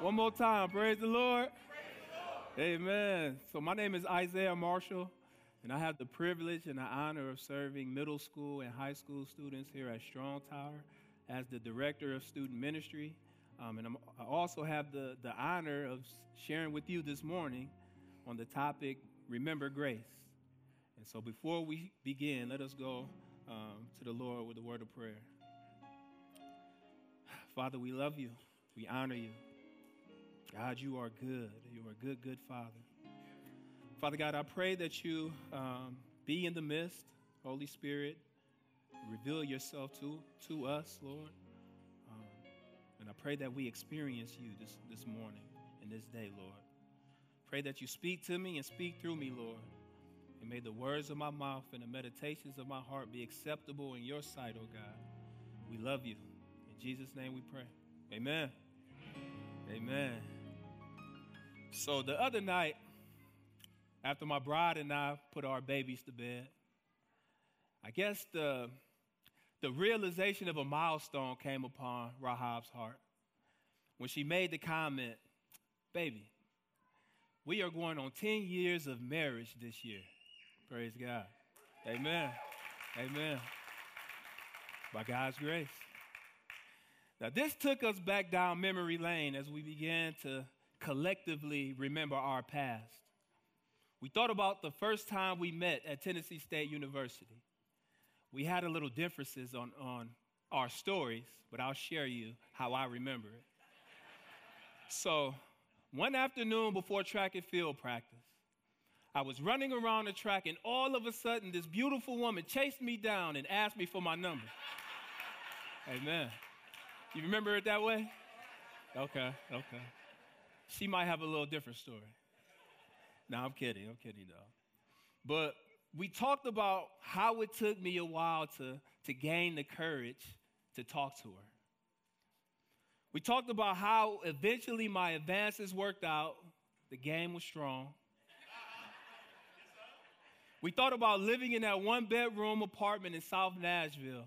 One more time. Praise the Lord. Amen. So, my name is Isaiah Marshall, and I have the privilege and the honor of serving middle school and high school students here at Strong Tower as the director of student ministry. Um, and I'm, i also have the, the honor of sharing with you this morning on the topic Remember Grace. And so, before we begin, let us go um, to the Lord with a word of prayer. Father, we love you, we honor you. God, you are good. You are a good, good Father. Father God, I pray that you um, be in the midst, Holy Spirit, reveal yourself to, to us, Lord. Um, and I pray that we experience you this, this morning and this day, Lord. Pray that you speak to me and speak through me, Lord. And may the words of my mouth and the meditations of my heart be acceptable in your sight, oh God. We love you. In Jesus' name we pray. Amen. Amen. So the other night, after my bride and I put our babies to bed, I guess the, the realization of a milestone came upon Rahab's heart when she made the comment, Baby, we are going on 10 years of marriage this year. Praise God. Amen. Amen. By God's grace. Now, this took us back down memory lane as we began to collectively remember our past. We thought about the first time we met at Tennessee State University. We had a little differences on, on our stories, but I'll share you how I remember it. so, one afternoon before track and field practice, I was running around the track, and all of a sudden, this beautiful woman chased me down and asked me for my number. Amen. You remember it that way? Okay, okay she might have a little different story. No, I'm kidding. I'm kidding, though. But we talked about how it took me a while to, to gain the courage to talk to her. We talked about how eventually my advances worked out, the game was strong. We thought about living in that one bedroom apartment in South Nashville,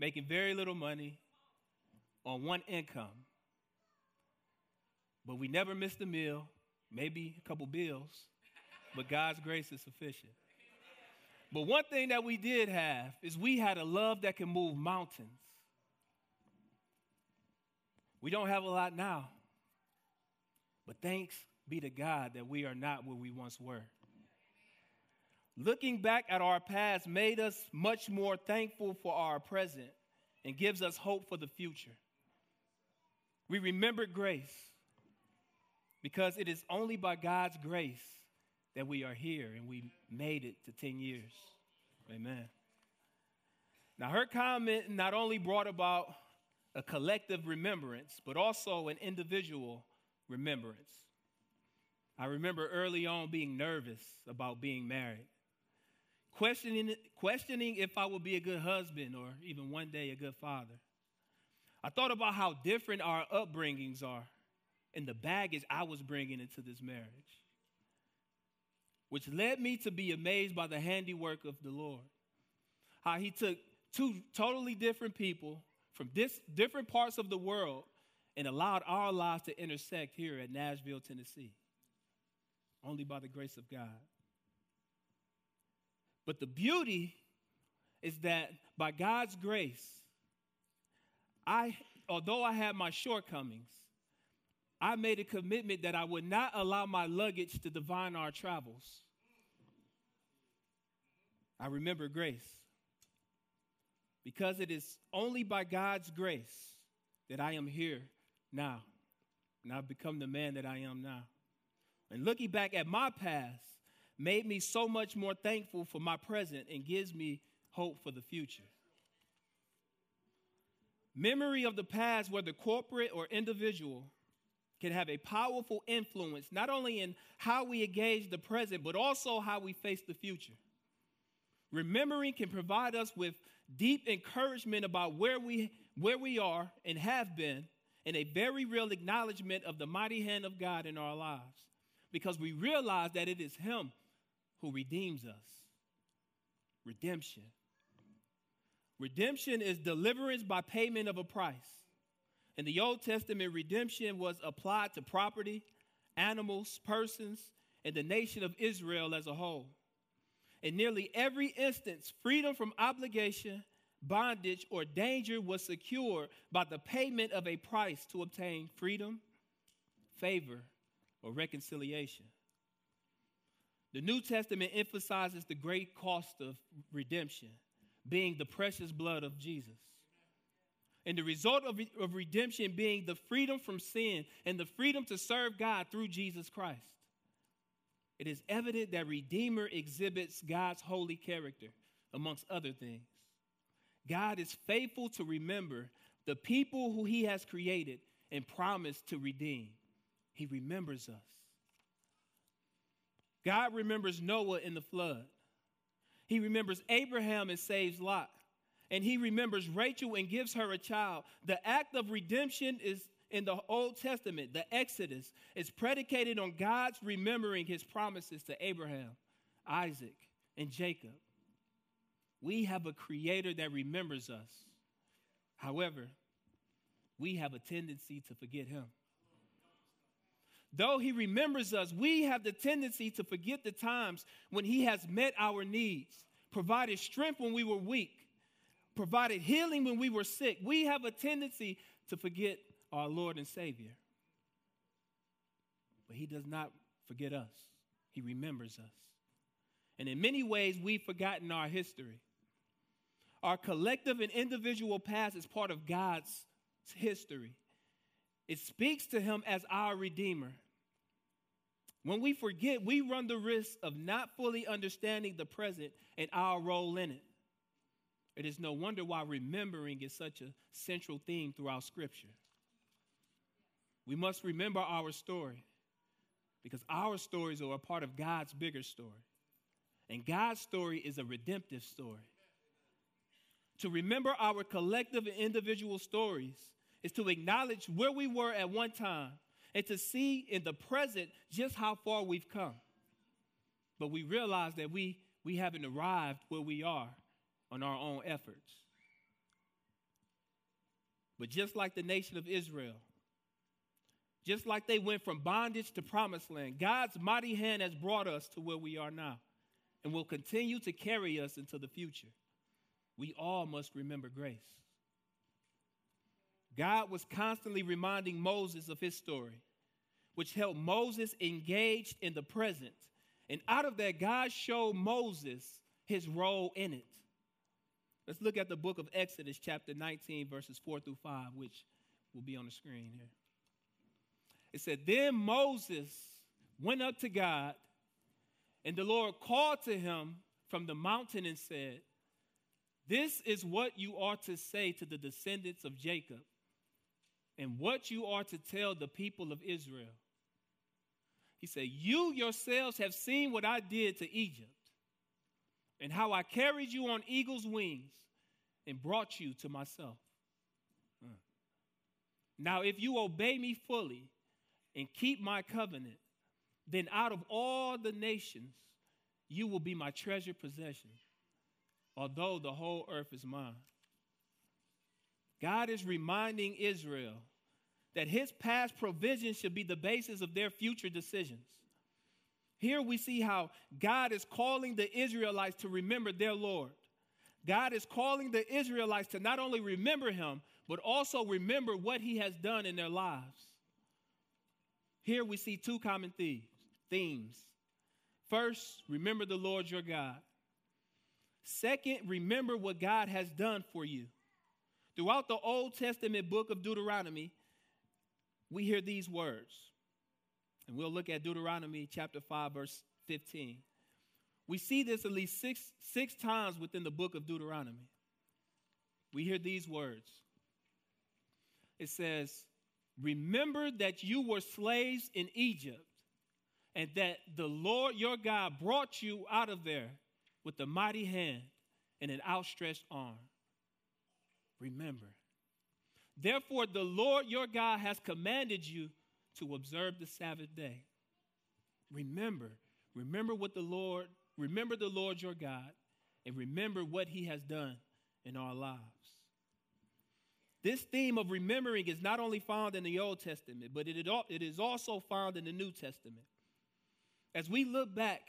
making very little money on one income. But we never missed a meal, maybe a couple bills, but God's grace is sufficient. But one thing that we did have is we had a love that can move mountains. We don't have a lot now, but thanks be to God that we are not where we once were. Looking back at our past made us much more thankful for our present and gives us hope for the future. We remembered grace because it is only by God's grace that we are here and we made it to 10 years. Amen. Now, her comment not only brought about a collective remembrance, but also an individual remembrance. I remember early on being nervous about being married, questioning, questioning if I would be a good husband or even one day a good father. I thought about how different our upbringings are and the baggage I was bringing into this marriage, which led me to be amazed by the handiwork of the Lord. How he took two totally different people from different parts of the world and allowed our lives to intersect here at Nashville, Tennessee, only by the grace of God. But the beauty is that by God's grace, I, although I had my shortcomings, I made a commitment that I would not allow my luggage to divine our travels. I remember grace. Because it is only by God's grace that I am here now. And I've become the man that I am now. And looking back at my past made me so much more thankful for my present and gives me hope for the future. Memory of the past, whether corporate or individual, can have a powerful influence not only in how we engage the present, but also how we face the future. Remembering can provide us with deep encouragement about where we, where we are and have been, and a very real acknowledgement of the mighty hand of God in our lives, because we realize that it is Him who redeems us. Redemption. Redemption is deliverance by payment of a price. In the Old Testament, redemption was applied to property, animals, persons, and the nation of Israel as a whole. In nearly every instance, freedom from obligation, bondage, or danger was secured by the payment of a price to obtain freedom, favor, or reconciliation. The New Testament emphasizes the great cost of redemption, being the precious blood of Jesus. And the result of, of redemption being the freedom from sin and the freedom to serve God through Jesus Christ. It is evident that Redeemer exhibits God's holy character, amongst other things. God is faithful to remember the people who he has created and promised to redeem. He remembers us. God remembers Noah in the flood. He remembers Abraham and saves Lot. And he remembers Rachel and gives her a child. The act of redemption is in the Old Testament, the Exodus, is predicated on God's remembering his promises to Abraham, Isaac, and Jacob. We have a creator that remembers us. However, we have a tendency to forget him. Though he remembers us, we have the tendency to forget the times when he has met our needs, provided strength when we were weak, provided healing when we were sick. We have a tendency to forget our Lord and Savior. But he does not forget us, he remembers us. And in many ways, we've forgotten our history. Our collective and individual past is part of God's history. It speaks to him as our Redeemer. When we forget, we run the risk of not fully understanding the present and our role in it. It is no wonder why remembering is such a central theme throughout Scripture. We must remember our story because our stories are a part of God's bigger story. And God's story is a redemptive story. To remember our collective and individual stories is to acknowledge where we were at one time and to see in the present just how far we've come. But we realize that we, we haven't arrived where we are on our own efforts. But just like the nation of Israel, just like they went from bondage to promised land, God's mighty hand has brought us to where we are now and will continue to carry us into the future. We all must remember grace. God was constantly reminding Moses of his story, which helped Moses engaged in the present. And out of that, God showed Moses his role in it. Let's look at the book of Exodus, chapter 19, verses 4 through 5, which will be on the screen here. It said, Then Moses went up to God, and the Lord called to him from the mountain and said, This is what you are to say to the descendants of Jacob and what you are to tell the people of Israel. He said, You yourselves have seen what I did to Egypt, and how I carried you on eagle's wings and brought you to myself. Mm. Now, if you obey me fully and keep my covenant, then out of all the nations, you will be my treasured possession, although the whole earth is mine. God is reminding Israel that his past provision should be the basis of their future decisions. Here we see how God is calling the Israelites to remember their Lord. God is calling the Israelites to not only remember him, but also remember what he has done in their lives. Here we see two common themes. themes. First, remember the Lord your God. Second, remember what God has done for you. Throughout the Old Testament book of Deuteronomy, we hear these words. And we'll look at Deuteronomy chapter 5, verse 15. We see this at least six, six times within the book of Deuteronomy. We hear these words. It says, Remember that you were slaves in Egypt, and that the Lord your God brought you out of there with a mighty hand and an outstretched arm. Remember. Therefore, the Lord your God has commanded you to observe the Sabbath day. Remember, remember what the Lord, remember the Lord your God, and remember what he has done in our lives. This theme of remembering is not only found in the Old Testament, but it is also found in the New Testament. As we look back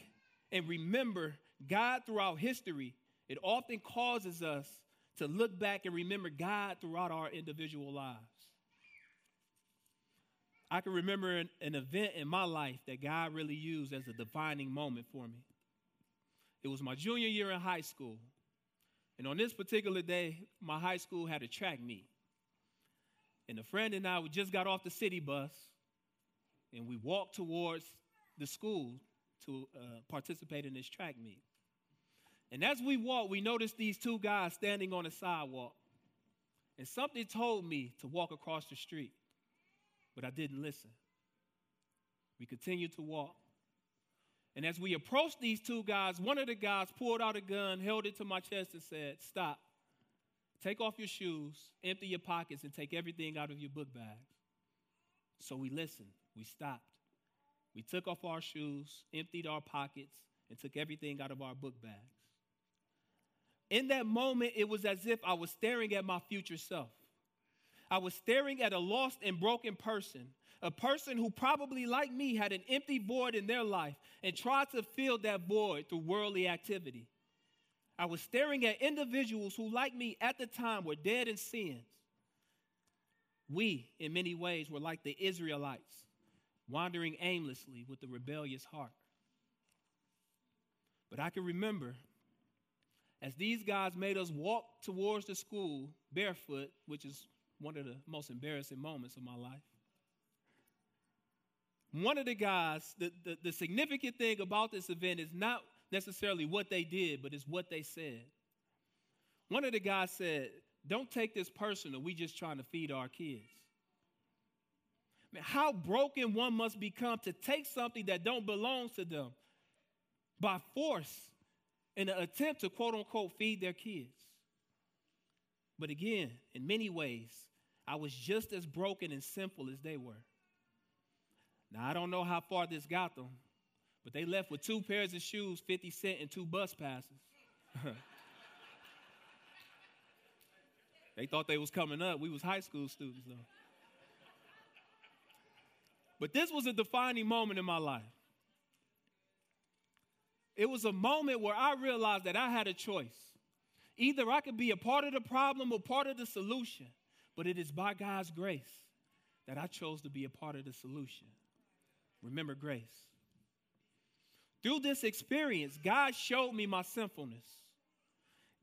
and remember God throughout history, it often causes us to look back and remember God throughout our individual lives. I can remember an, an, event in my life that God really used as a defining moment for me. It was my junior year in high school. And on this particular day, my high school had a track meet. And a friend and I just got off the city bus and we walked towards the school to uh, participate in this track meet. And as we walked, we noticed these two guys standing on the sidewalk. And something told me to walk across the street, but I didn't listen. We continued to walk. And as we approached these two guys, one of the guys pulled out a gun, held it to my chest, and said, Stop. Take off your shoes, empty your pockets, and take everything out of your book bag. So we listened. We stopped. We took off our shoes, emptied our pockets, and took everything out of our book bags. In that moment, it was as if I was staring at my future self. I was staring at a lost and broken person, a person who probably, like me, had an empty void in their life and tried to fill that void through worldly activity. I was staring at individuals who, like me at the time, were dead in sins. We, in many ways, were like the Israelites, wandering aimlessly with a rebellious heart. But I can remember as these guys made us walk towards the school barefoot, which is one of the most embarrassing moments of my life. One of the guys, the, the, the significant thing about this event is not necessarily what they did, but it's what they said. One of the guys said, Don't take this personal. We just trying to feed our kids. Man, how broken one must become to take something that don't belong to them by force in an attempt to quote unquote feed their kids. But again, in many ways, I was just as broken and simple as they were. Now, I don't know how far this got them, but they left with two pairs of shoes, 50 cent, and two bus passes. they thought they was coming up. We was high school students, though. But this was a defining moment in my life. It was a moment where I realized that I had a choice. Either I could be a part of the problem or part of the solution, but it is by God's grace that I chose to be a part of the solution. Remember grace. Through this experience, God showed me my sinfulness.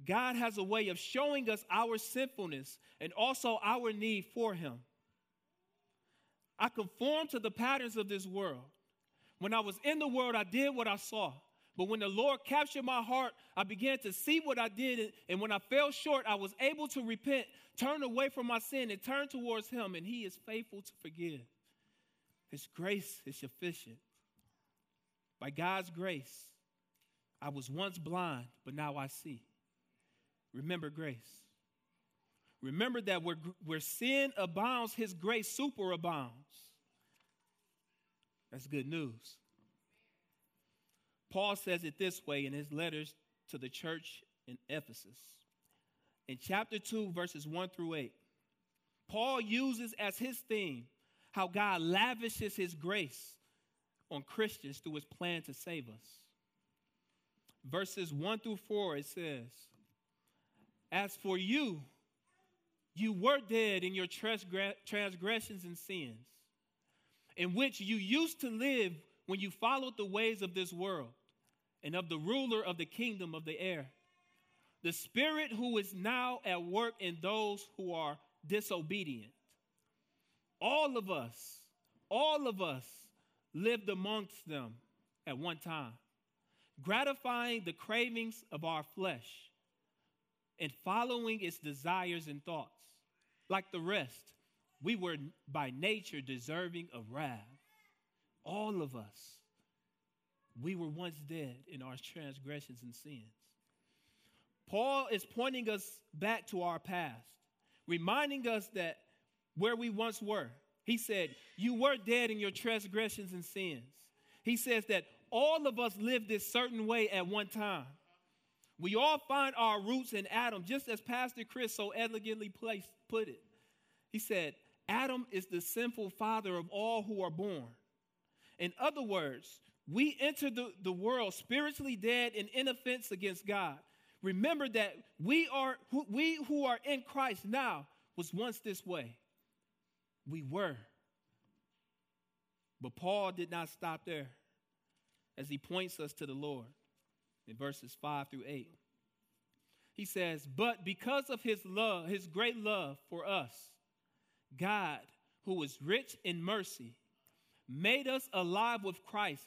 God has a way of showing us our sinfulness and also our need for Him. I conformed to the patterns of this world. When I was in the world, I did what I saw. But when the Lord captured my heart, I began to see what I did. And when I fell short, I was able to repent, turn away from my sin, and turn towards Him. And He is faithful to forgive. His grace is sufficient. By God's grace, I was once blind, but now I see. Remember grace. Remember that where, where sin abounds, His grace superabounds. That's good news. Paul says it this way in his letters to the church in Ephesus. In chapter 2, verses 1 through 8, Paul uses as his theme how God lavishes his grace on Christians through his plan to save us. Verses 1 through 4, it says, As for you, you were dead in your transgressions and sins, in which you used to live when you followed the ways of this world and of the ruler of the kingdom of the air, the spirit who is now at work in those who are disobedient. All of us, all of us lived amongst them at one time, gratifying the cravings of our flesh and following its desires and thoughts. Like the rest, we were by nature deserving of wrath. All of us we were once dead in our transgressions and sins. Paul is pointing us back to our past, reminding us that where we once were. He said, You were dead in your transgressions and sins. He says that all of us lived this certain way at one time. We all find our roots in Adam, just as Pastor Chris so elegantly placed, put it. He said, Adam is the sinful father of all who are born. In other words, we enter the, the world spiritually dead and in offense against God. Remember that we are we who are in Christ now was once this way. We were. But Paul did not stop there as he points us to the Lord in verses 5 through 8. He says, But because of his love, his great love for us, God, who is rich in mercy, made us alive with Christ,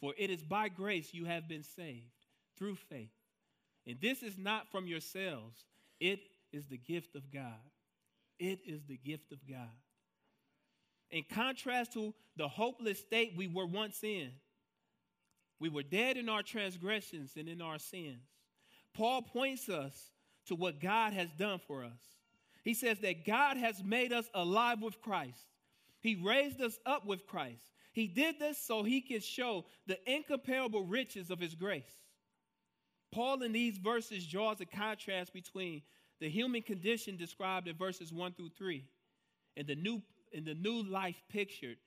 For it is by grace you have been saved through faith. And this is not from yourselves, it is the gift of God. It is the gift of God. In contrast to the hopeless state we were once in, we were dead in our transgressions and in our sins. Paul points us to what God has done for us. He says that God has made us alive with Christ. He raised us up with Christ. He did this so he could show the incomparable riches of his grace. Paul, in these verses, draws a contrast between the human condition described in verses 1 through 3 and the new, and the new life pictured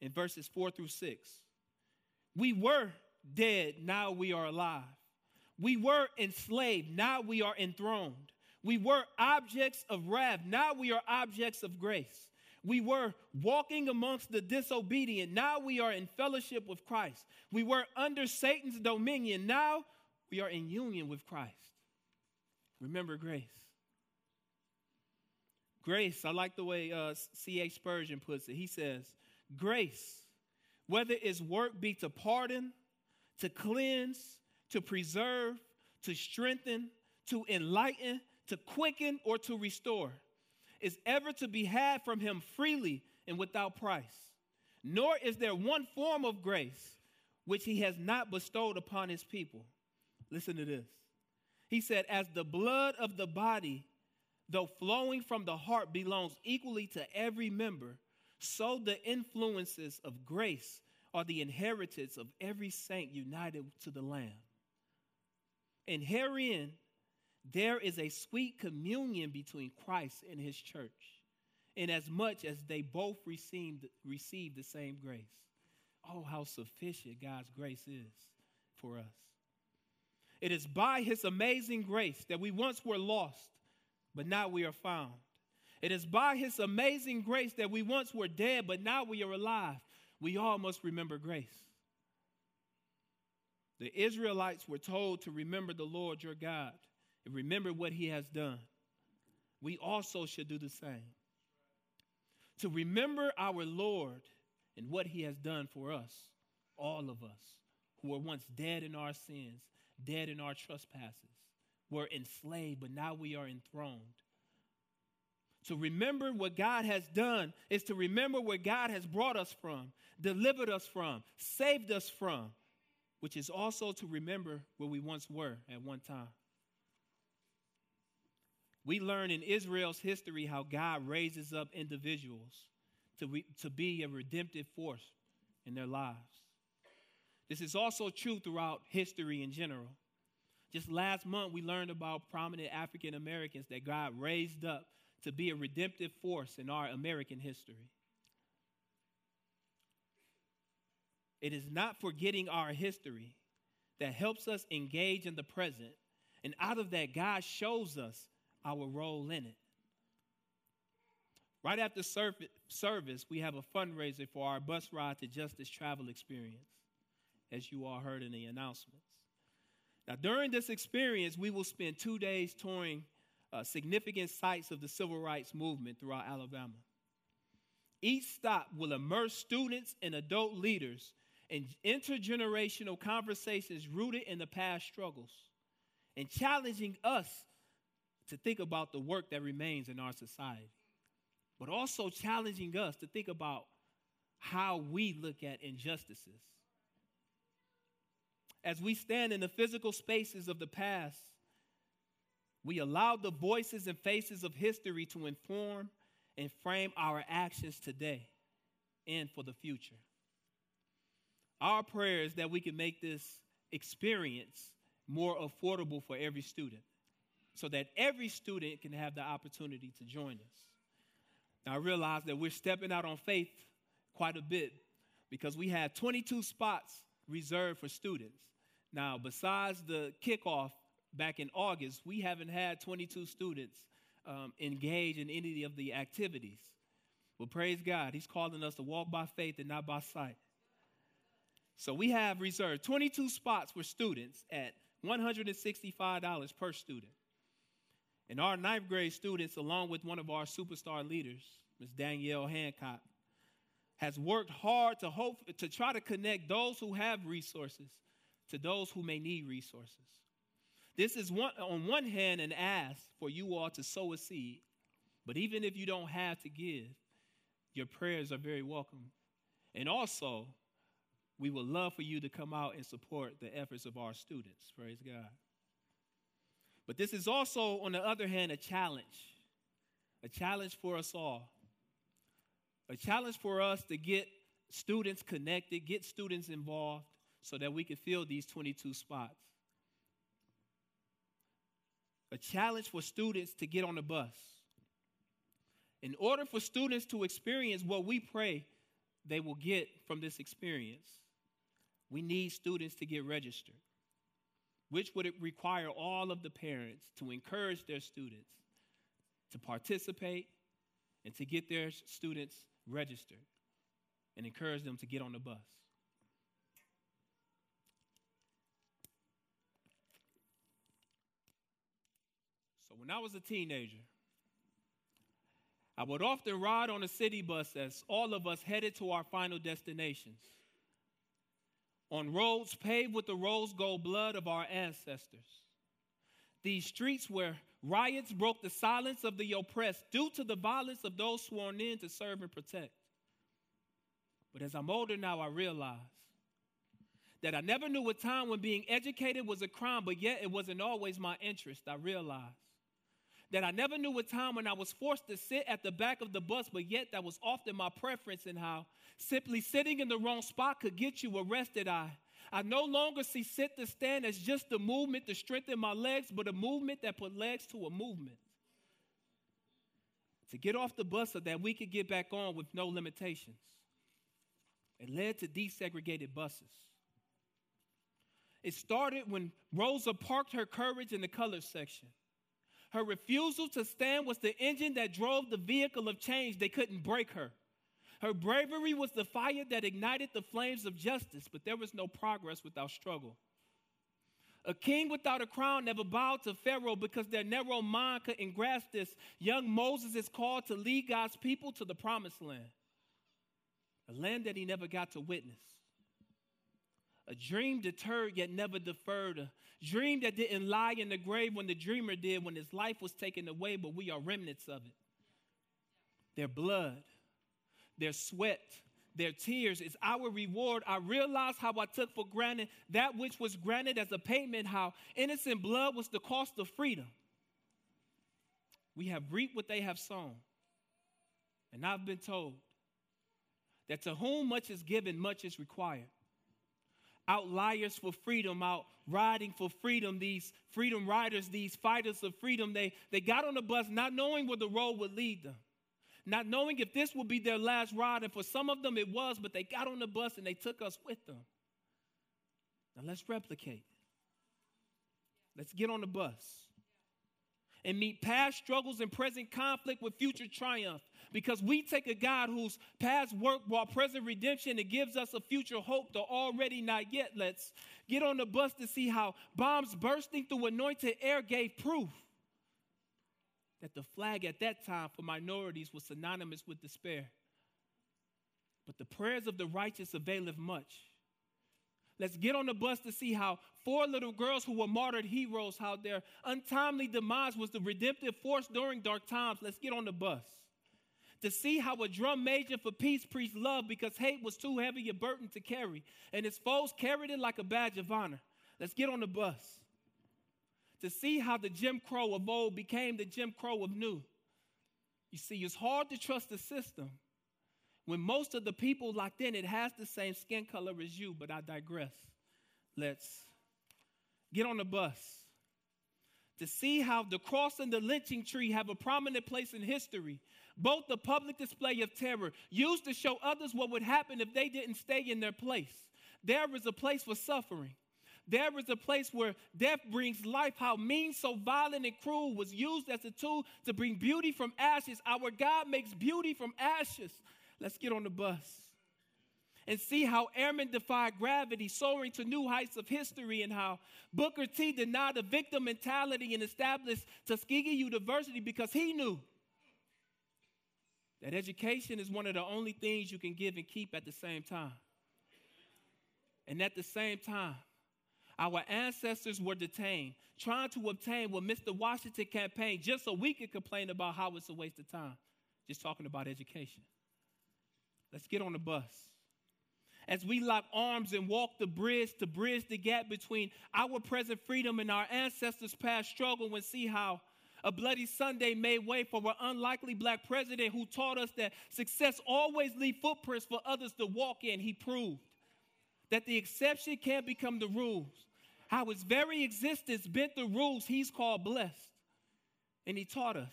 in verses 4 through 6. We were dead, now we are alive. We were enslaved, now we are enthroned. We were objects of wrath, now we are objects of grace. We were walking amongst the disobedient, now we are in fellowship with Christ. We were under Satan's dominion, now we are in union with Christ. Remember grace. Grace, I like the way uh, C.H. Spurgeon puts it. He says, Grace, whether its work be to pardon, to cleanse, to preserve, to strengthen, to enlighten, to quicken, or to restore, is ever to be had from him freely and without price. Nor is there one form of grace which he has not bestowed upon his people. Listen to this. He said, As the blood of the body, though flowing from the heart, belongs equally to every member, so the influences of grace are the inheritance of every saint united to the Lamb. And herein, there is a sweet communion between Christ and his church, inasmuch as they both received, received the same grace. Oh, how sufficient God's grace is for us. It is by his amazing grace that we once were lost, but now we are found. It is by his amazing grace that we once were dead, but now we are alive we all must remember grace. The Israelites were told to remember the Lord your God and remember what he has done. We also should do the same. To remember our Lord and what he has done for us, all of us who were once dead in our sins, dead in our trespasses, were enslaved, but now we are enthroned. To remember what God has done is to remember where God has brought us from, delivered us from, saved us from, which is also to remember where we once were at one time. We learn in Israel's history how God raises up individuals to, re- to be a redemptive force in their lives. This is also true throughout history in general. Just last month, we learned about prominent African Americans that God raised up to be a redemptive force in our American history. It is not forgetting our history that helps us engage in the present, and out of that, God shows us our role in it. Right after service, we have a fundraiser for our bus ride to Justice Travel Experience, as you all heard in the announcements. Now, during this experience, we will spend two days touring uh, significant sites of the civil rights movement throughout Alabama. Each stop will immerse students and adult leaders in intergenerational conversations rooted in the past struggles and challenging us to think about the work that remains in our society. but also challenging us to think about how we look at injustices. As we stand in the physical spaces of the past, we allow the voices and faces of history to inform and frame our actions today and for the future. Our prayer is that we can make this experience more affordable for every student so that every student can have the opportunity to join us. Now, I realize that we're stepping out on faith quite a bit because we have 22 spots reserved for students. Now, besides the kickoff back in August, we haven't had 22 students um, engage in any of the activities. But praise God, He's calling us to walk by faith and not by sight. So we have reserved 22 spots for students at $165 per student. And our ninth grade students, along with one of our superstar leaders, Ms. Danielle Hancock, has worked hard to hope to try to connect those who have resources to those who may need resources. This is one, on one hand an ask for you all to sow a seed, but even if you don't have to give, your prayers are very welcome. And also, we would love for you to come out and support the efforts of our students. Praise God. But this is also, on the other hand, a challenge, a challenge for us all, a challenge for us to get students connected, get students involved, so that we can fill these 22 spots. A challenge for students to get on the bus. In order for students to experience what we pray they will get from this experience, we need students to get registered, which would require all of the parents to encourage their students to participate and to get their students registered and encourage them to get on the bus. So, when I was a teenager, I would often ride on a city bus as all of us headed to our final destinations on roads paved with the rose gold blood of our ancestors. These streets where riots broke the silence of the oppressed due to the violence of those sworn in to serve and protect. But as I'm older now, I realize that I never knew a time when being educated was a crime, but yet it wasn't always my interest. I realized that I never knew a time when I was forced to sit at the back of the bus, but yet that was often my preference and how simply sitting in the wrong spot could get you arrested. I, I no longer see sit to stand as just a movement to strengthen my legs, but a movement that put legs to a movement. To get off the bus so that we could get back on with no limitations. It led to desegregated buses. It started when Rosa parked her courage in the color section. Her refusal to stand was the engine that drove the vehicle of change. They couldn't break her. Her bravery was the fire that ignited the flames of justice, but there was no progress without struggle. A king without a crown never bowed to Pharaoh because their narrow mind couldn't grasp this. Young Moses is called to lead God's people to the promised land, a land that he never got to witness. A dream deterred yet never deferred. A dream that didn't lie in the grave when the dreamer did, when his life was taken away, but we are remnants of it. Their blood, their sweat, their tears is our reward. I realize how I took for granted that which was granted as a payment, how innocent blood was the cost of freedom. We have reaped what they have sown. And I've been told that to whom much is given, much is required outliers for freedom, out riding for freedom, these freedom riders, these fighters of freedom, they, they got on the bus not knowing where the road would lead them, not knowing if this would be their last ride. And for some of them it was, but they got on the bus and they took us with them. Now let's replicate. Let's get on the bus and meet past struggles and present conflict with future triumph. Because we take a God whose past work brought present redemption and gives us a future hope, the already not yet. Let's get on the bus to see how bombs bursting through anointed air gave proof that the flag at that time for minorities was synonymous with despair. But the prayers of the righteous availeth much. Let's get on the bus to see how four little girls who were martyred heroes, how their untimely demise was the redemptive force during dark times. Let's get on the bus to see how a drum major for peace preached love because hate was too heavy a burden to carry, and his foes carried it like a badge of honor. Let's get on the bus. To see how the Jim Crow of old became the Jim Crow of new. You see, it's hard to trust the system when most of the people locked in it has the same skin color as you, but I digress. Let's get on the bus to see how the cross and the lynching tree have a prominent place in history. Both the public display of terror used to show others what would happen if they didn't stay in their place. There is a place for suffering. There is a place where death brings life. How mean, so violent, and cruel was used as a tool to bring beauty from ashes. Our God makes beauty from ashes. Let's get on the bus and see how airmen defied gravity, soaring to new heights of history, and how Booker T denied the victim mentality and established Tuskegee University because he knew that education is one of the only things you can give and keep at the same time. And at the same time, our ancestors were detained, trying to obtain what Mr. Washington campaigned just so we could complain about how it's a waste of time. Just talking about education. Let's get on the bus. As we lock arms and walk the bridge to bridge the gap between our present freedom and our ancestors' past struggle, and see how a bloody Sunday made way for an unlikely black president who taught us that success always leaves footprints for others to walk in. He proved that the exception can't become the rules. How his very existence bent the rules he's called blessed. And he taught us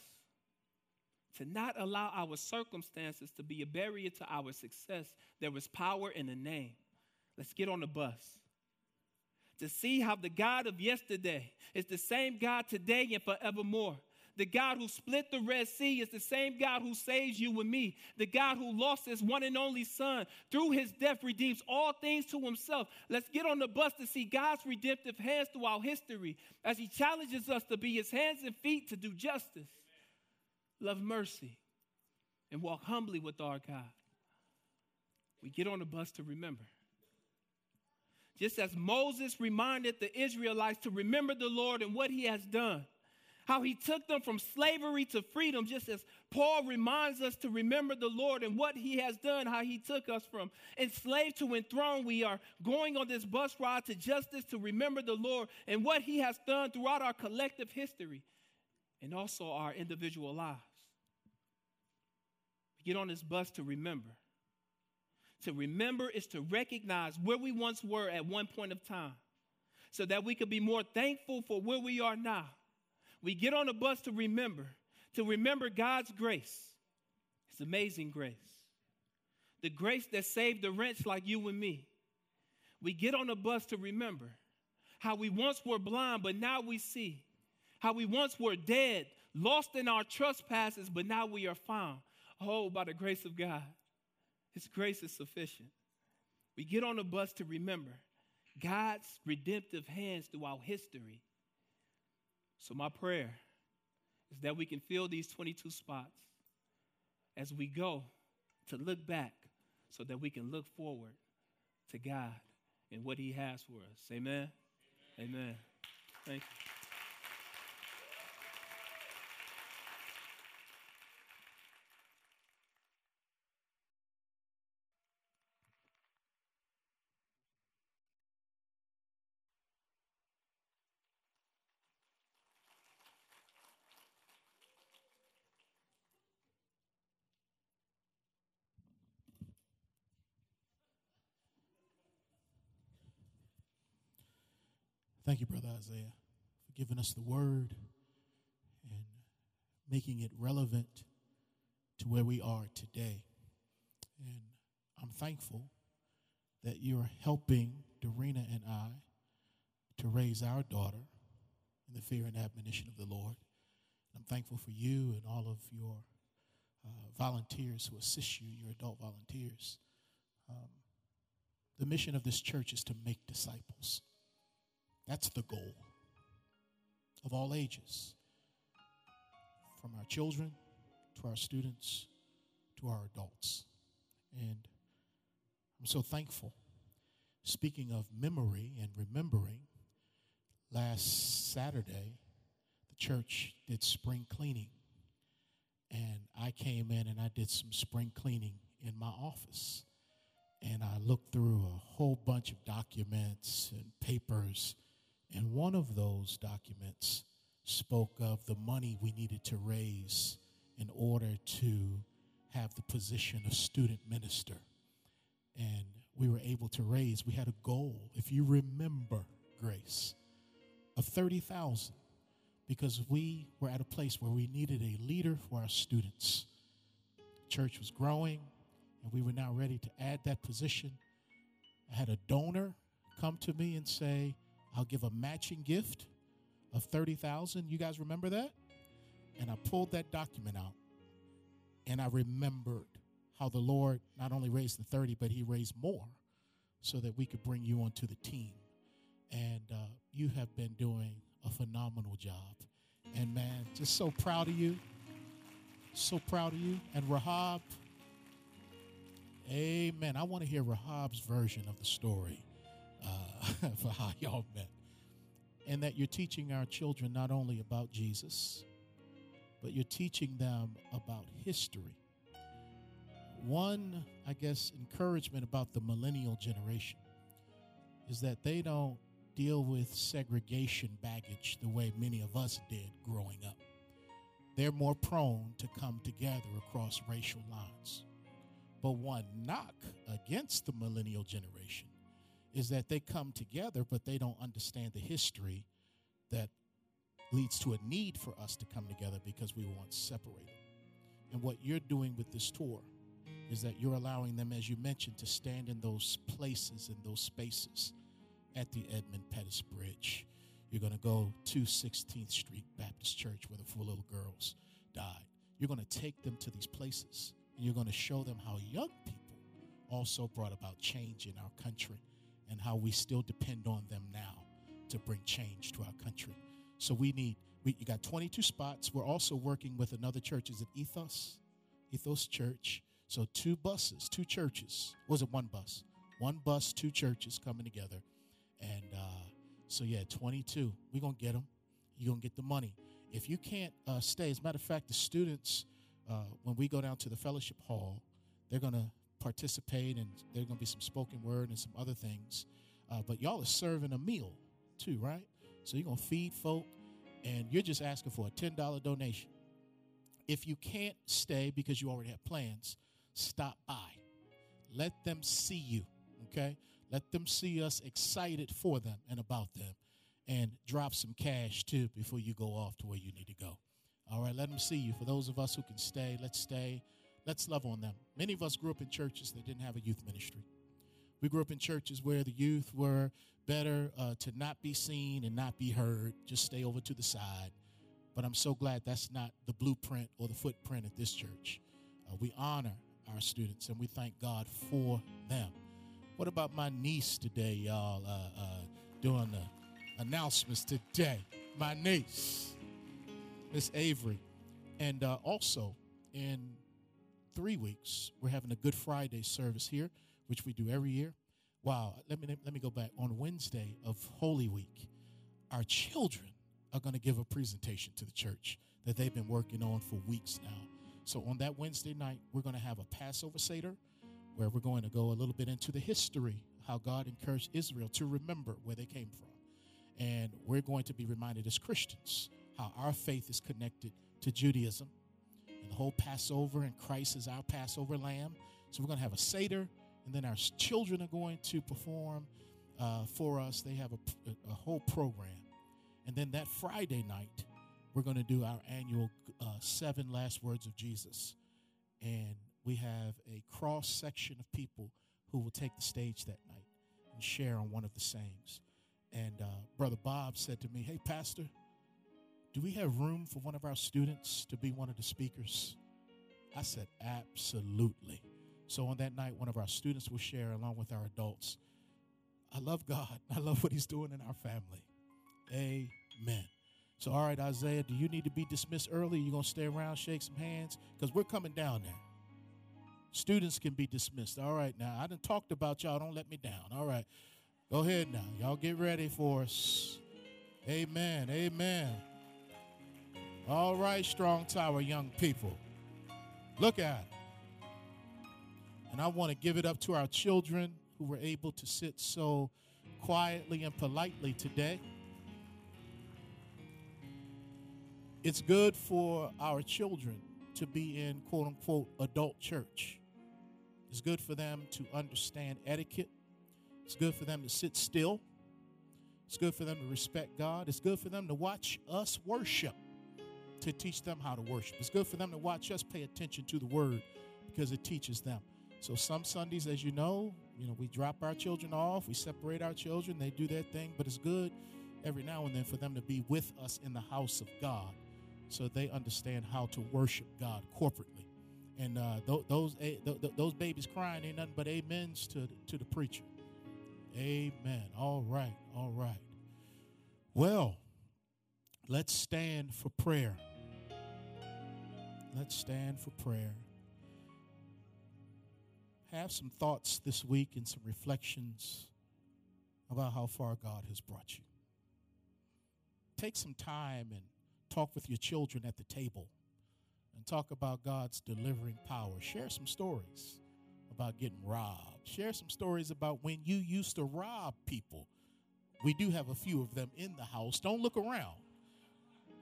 to not allow our circumstances to be a barrier to our success. There is power in the name. Let's get on the bus. To see how the God of yesterday is the same God today and forevermore. The God who split the Red Sea is the same God who saves you and me. The God who lost his one and only Son through his death redeems all things to himself. Let's get on the bus to see God's redemptive hands throughout history as he challenges us to be his hands and feet to do justice love mercy, and walk humbly with our God. We get on the bus to remember. Just as Moses reminded the Israelites to remember the Lord and what he has done, how he took them from slavery to freedom, just as Paul reminds us to remember the Lord and what he has done, how he took us from enslaved to enthroned. We are going on this bus ride to justice to remember the Lord and what he has done throughout our collective history and also our individual lives get on this bus to remember. To remember is to recognize where we once were at one point of time so that we could be more thankful for where we are now. We get on the bus to remember, to remember God's grace. It's amazing grace. The grace that saved the wretch like you and me. We get on the bus to remember how we once were blind, but now we see. How we once were dead, lost in our trespasses, but now we are found. Oh, by the grace of God, His grace is sufficient. We get on the bus to remember God's redemptive hands throughout history. So, my prayer is that we can fill these 22 spots as we go to look back so that we can look forward to God and what He has for us. Amen. Amen. Amen. Thank you. Thank you, Brother Isaiah, for giving us the word and making it relevant to where we are today. And I'm thankful that you're helping Dorena and I to raise our daughter in the fear and admonition of the Lord. I'm thankful for you and all of your uh, volunteers who assist you, your adult volunteers. Um, the mission of this church is to make disciples. That's the goal of all ages, from our children to our students to our adults. And I'm so thankful. Speaking of memory and remembering, last Saturday, the church did spring cleaning. And I came in and I did some spring cleaning in my office. And I looked through a whole bunch of documents and papers. And one of those documents spoke of the money we needed to raise in order to have the position of student minister. And we were able to raise, we had a goal, if you remember, Grace, of 30,000 because we were at a place where we needed a leader for our students. Church was growing, and we were now ready to add that position. I had a donor come to me and say, I'll give a matching gift of 30,000. You guys remember that? And I pulled that document out and I remembered how the Lord not only raised the 30, but He raised more so that we could bring you onto the team. And uh, you have been doing a phenomenal job. And man, just so proud of you. So proud of you. And Rahab, amen. I want to hear Rahab's version of the story uh, for how y'all met. And that you're teaching our children not only about Jesus, but you're teaching them about history. One, I guess, encouragement about the millennial generation is that they don't deal with segregation baggage the way many of us did growing up. They're more prone to come together across racial lines. But one knock against the millennial generation is that they come together, but they don't understand the history that leads to a need for us to come together because we were once separated. And what you're doing with this tour is that you're allowing them, as you mentioned, to stand in those places, in those spaces at the Edmund Pettus Bridge. You're going to go to 16th Street Baptist Church where the four little girls died. You're going to take them to these places and you're going to show them how young people also brought about change in our country and how we still depend on them now to bring change to our country. So we need, we, you got 22 spots. We're also working with another church. Is it Ethos? Ethos Church. So two buses, two churches. Was it one bus? One bus, two churches coming together and uh, so, yeah, 22. We're going to get them. You're going to get the money. If you can't uh, stay, as a matter of fact, the students, uh, when we go down to the fellowship hall, they're going to participate and there's going to be some spoken word and some other things. Uh, but y'all are serving a meal too, right? So you're going to feed folk and you're just asking for a $10 donation. If you can't stay because you already have plans, stop by. Let them see you, okay? Let them see us excited for them and about them. And drop some cash too before you go off to where you need to go. All right, let them see you. For those of us who can stay, let's stay. Let's love on them. Many of us grew up in churches that didn't have a youth ministry. We grew up in churches where the youth were better uh, to not be seen and not be heard, just stay over to the side. But I'm so glad that's not the blueprint or the footprint at this church. Uh, we honor our students and we thank God for them. What about my niece today, y'all? Uh, uh, doing the announcements today. My niece, Miss Avery. And uh, also, in three weeks, we're having a Good Friday service here, which we do every year. Wow, let me let me go back. On Wednesday of Holy Week, our children are going to give a presentation to the church that they've been working on for weeks now. So on that Wednesday night, we're going to have a Passover Seder where we're going to go a little bit into the history, how God encouraged Israel to remember where they came from. And we're going to be reminded as Christians how our faith is connected to Judaism the whole Passover, and Christ is our Passover lamb. So we're going to have a Seder, and then our children are going to perform uh, for us. They have a, a, whole program. And then that Friday night, we're going to do our annual uh, seven last words of Jesus. And we have a cross section of people who will take the stage that night and share on one of the sayings. And uh, Brother Bob said to me, Hey, Pastor, do we have room for one of our students to be one of the speakers? I said, Absolutely. So on that night, one of our students will share along with our adults. I love God. I love what He's doing in our family. Amen. So, all right, Isaiah, do you need to be dismissed early? You're going to stay around, shake some hands? Because we're coming down there. Students can be dismissed. All right, now I done talked about y'all. Don't let me down. All right, go ahead now. Y'all get ready for us. Amen. Amen. All right, strong tower, young people. Look at it. And I want to give it up to our children who were able to sit so quietly and politely today. It's good for our children to be in quote unquote adult church. It's good for them to understand etiquette. It's good for them to sit still. It's good for them to respect God. It's good for them to watch us worship, to teach them how to worship. It's good for them to watch us pay attention to the word because it teaches them. So some Sundays, as you know, you know, we drop our children off, we separate our children, they do their thing, but it's good every now and then for them to be with us in the house of God so they understand how to worship God corporately. And uh, th- those th- th- those babies crying ain't nothing but amens to to the preacher. Amen. All right. All right. Well, let's stand for prayer. Let's stand for prayer. Have some thoughts this week and some reflections about how far God has brought you. Take some time and talk with your children at the table and talk about God's delivering power. Share some stories about getting robbed. Share some stories about when you used to rob people. We do have a few of them in the house. Don't look around.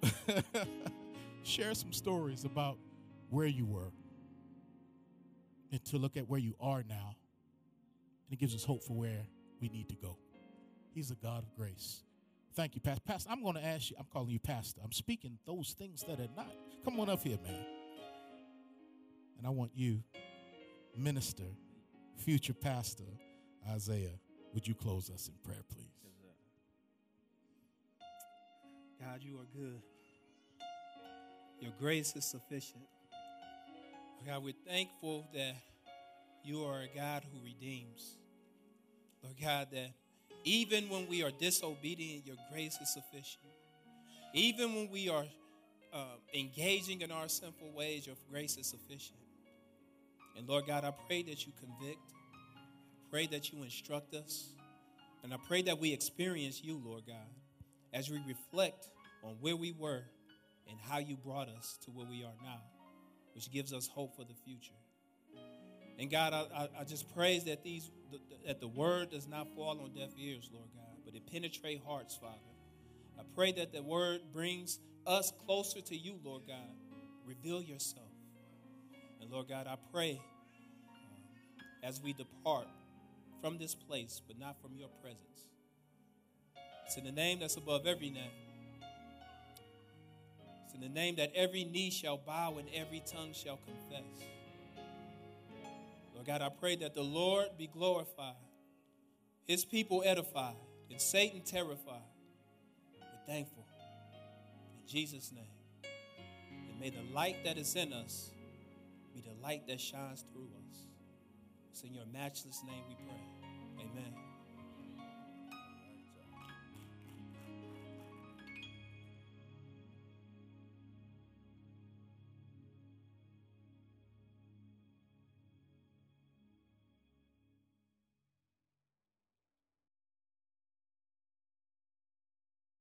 Share some stories about where you were and to look at where you are now. And it gives us hope for where we need to go. He's a God of grace. Thank you, Pastor. Pastor, I'm going to ask you, I'm calling you Pastor. I'm speaking those things that are not. Come on up here, man. And I want you, Minister, future Pastor Isaiah, would you close us in prayer, please? God, you are good. Your grace is sufficient. God, we're thankful that you are a God who redeems. Lord God, that even when we are disobedient, your grace is sufficient. Even when we are uh, engaging in our sinful ways, your grace is sufficient. And Lord God, I pray that you convict, pray that you instruct us, and I pray that we experience you, Lord God, as we reflect on where we were and how you brought us to where we are now, which gives us hope for the future. And God, I, I, just praise that these that the word does not fall on deaf ears, Lord God, but it penetrate hearts, Father. I pray that the word brings us closer to you, Lord God. Reveal yourself. And Lord God, I pray um, as we depart from this place, but not from your presence. It's in the name that's above every name. It's in the name that every knee shall bow and every tongue shall confess. Lord God, I pray that the Lord be glorified, his people edified, and Satan terrified. We're thankful. In Jesus' name. And may the light that is in us be the light that shines through us. It's in your matchless name we pray. Amen.